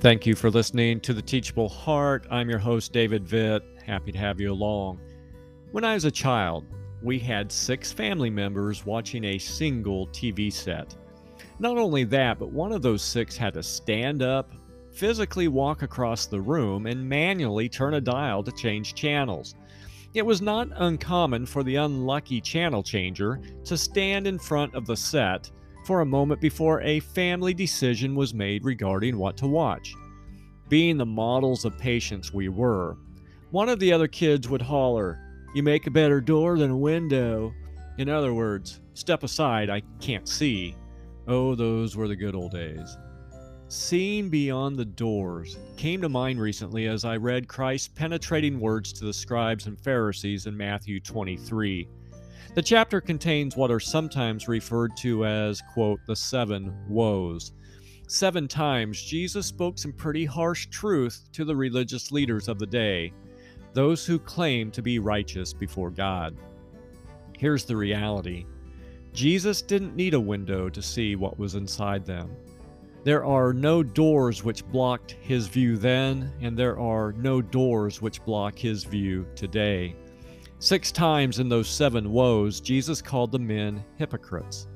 Thank you for listening to The Teachable Heart. I'm your host, David Vitt. Happy to have you along. When I was a child, we had six family members watching a single TV set. Not only that, but one of those six had to stand up, physically walk across the room, and manually turn a dial to change channels. It was not uncommon for the unlucky channel changer to stand in front of the set for a moment before a family decision was made regarding what to watch. Being the models of patience we were, one of the other kids would holler, You make a better door than a window. In other words, step aside, I can't see. Oh, those were the good old days. Seeing beyond the doors came to mind recently as I read Christ's penetrating words to the scribes and Pharisees in Matthew 23. The chapter contains what are sometimes referred to as, quote, the seven woes. Seven times, Jesus spoke some pretty harsh truth to the religious leaders of the day, those who claim to be righteous before God. Here's the reality Jesus didn't need a window to see what was inside them. There are no doors which blocked his view then, and there are no doors which block his view today. Six times in those seven woes, Jesus called the men hypocrites.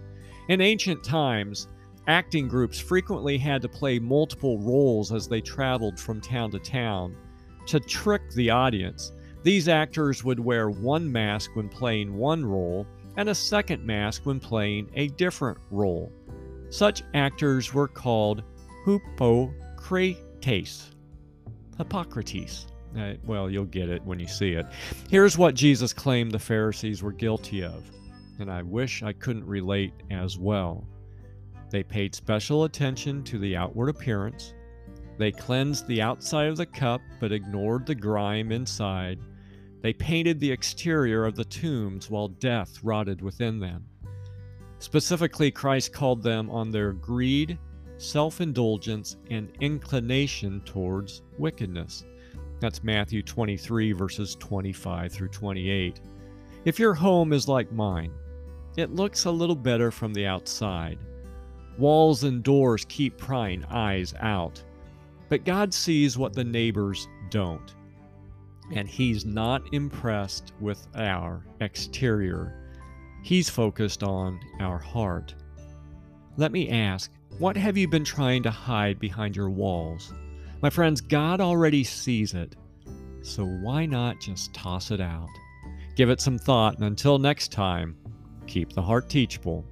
In ancient times, acting groups frequently had to play multiple roles as they traveled from town to town. To trick the audience, these actors would wear one mask when playing one role and a second mask when playing a different role. Such actors were called hypocrates. Hippocrates. Uh, well, you'll get it when you see it. Here's what Jesus claimed the Pharisees were guilty of, and I wish I couldn't relate as well. They paid special attention to the outward appearance. They cleansed the outside of the cup but ignored the grime inside. They painted the exterior of the tombs while death rotted within them. Specifically, Christ called them on their greed, self indulgence, and inclination towards wickedness. That's Matthew 23, verses 25 through 28. If your home is like mine, it looks a little better from the outside. Walls and doors keep prying eyes out. But God sees what the neighbors don't. And He's not impressed with our exterior. He's focused on our heart. Let me ask, what have you been trying to hide behind your walls? My friends, God already sees it, so why not just toss it out? Give it some thought, and until next time, keep the heart teachable.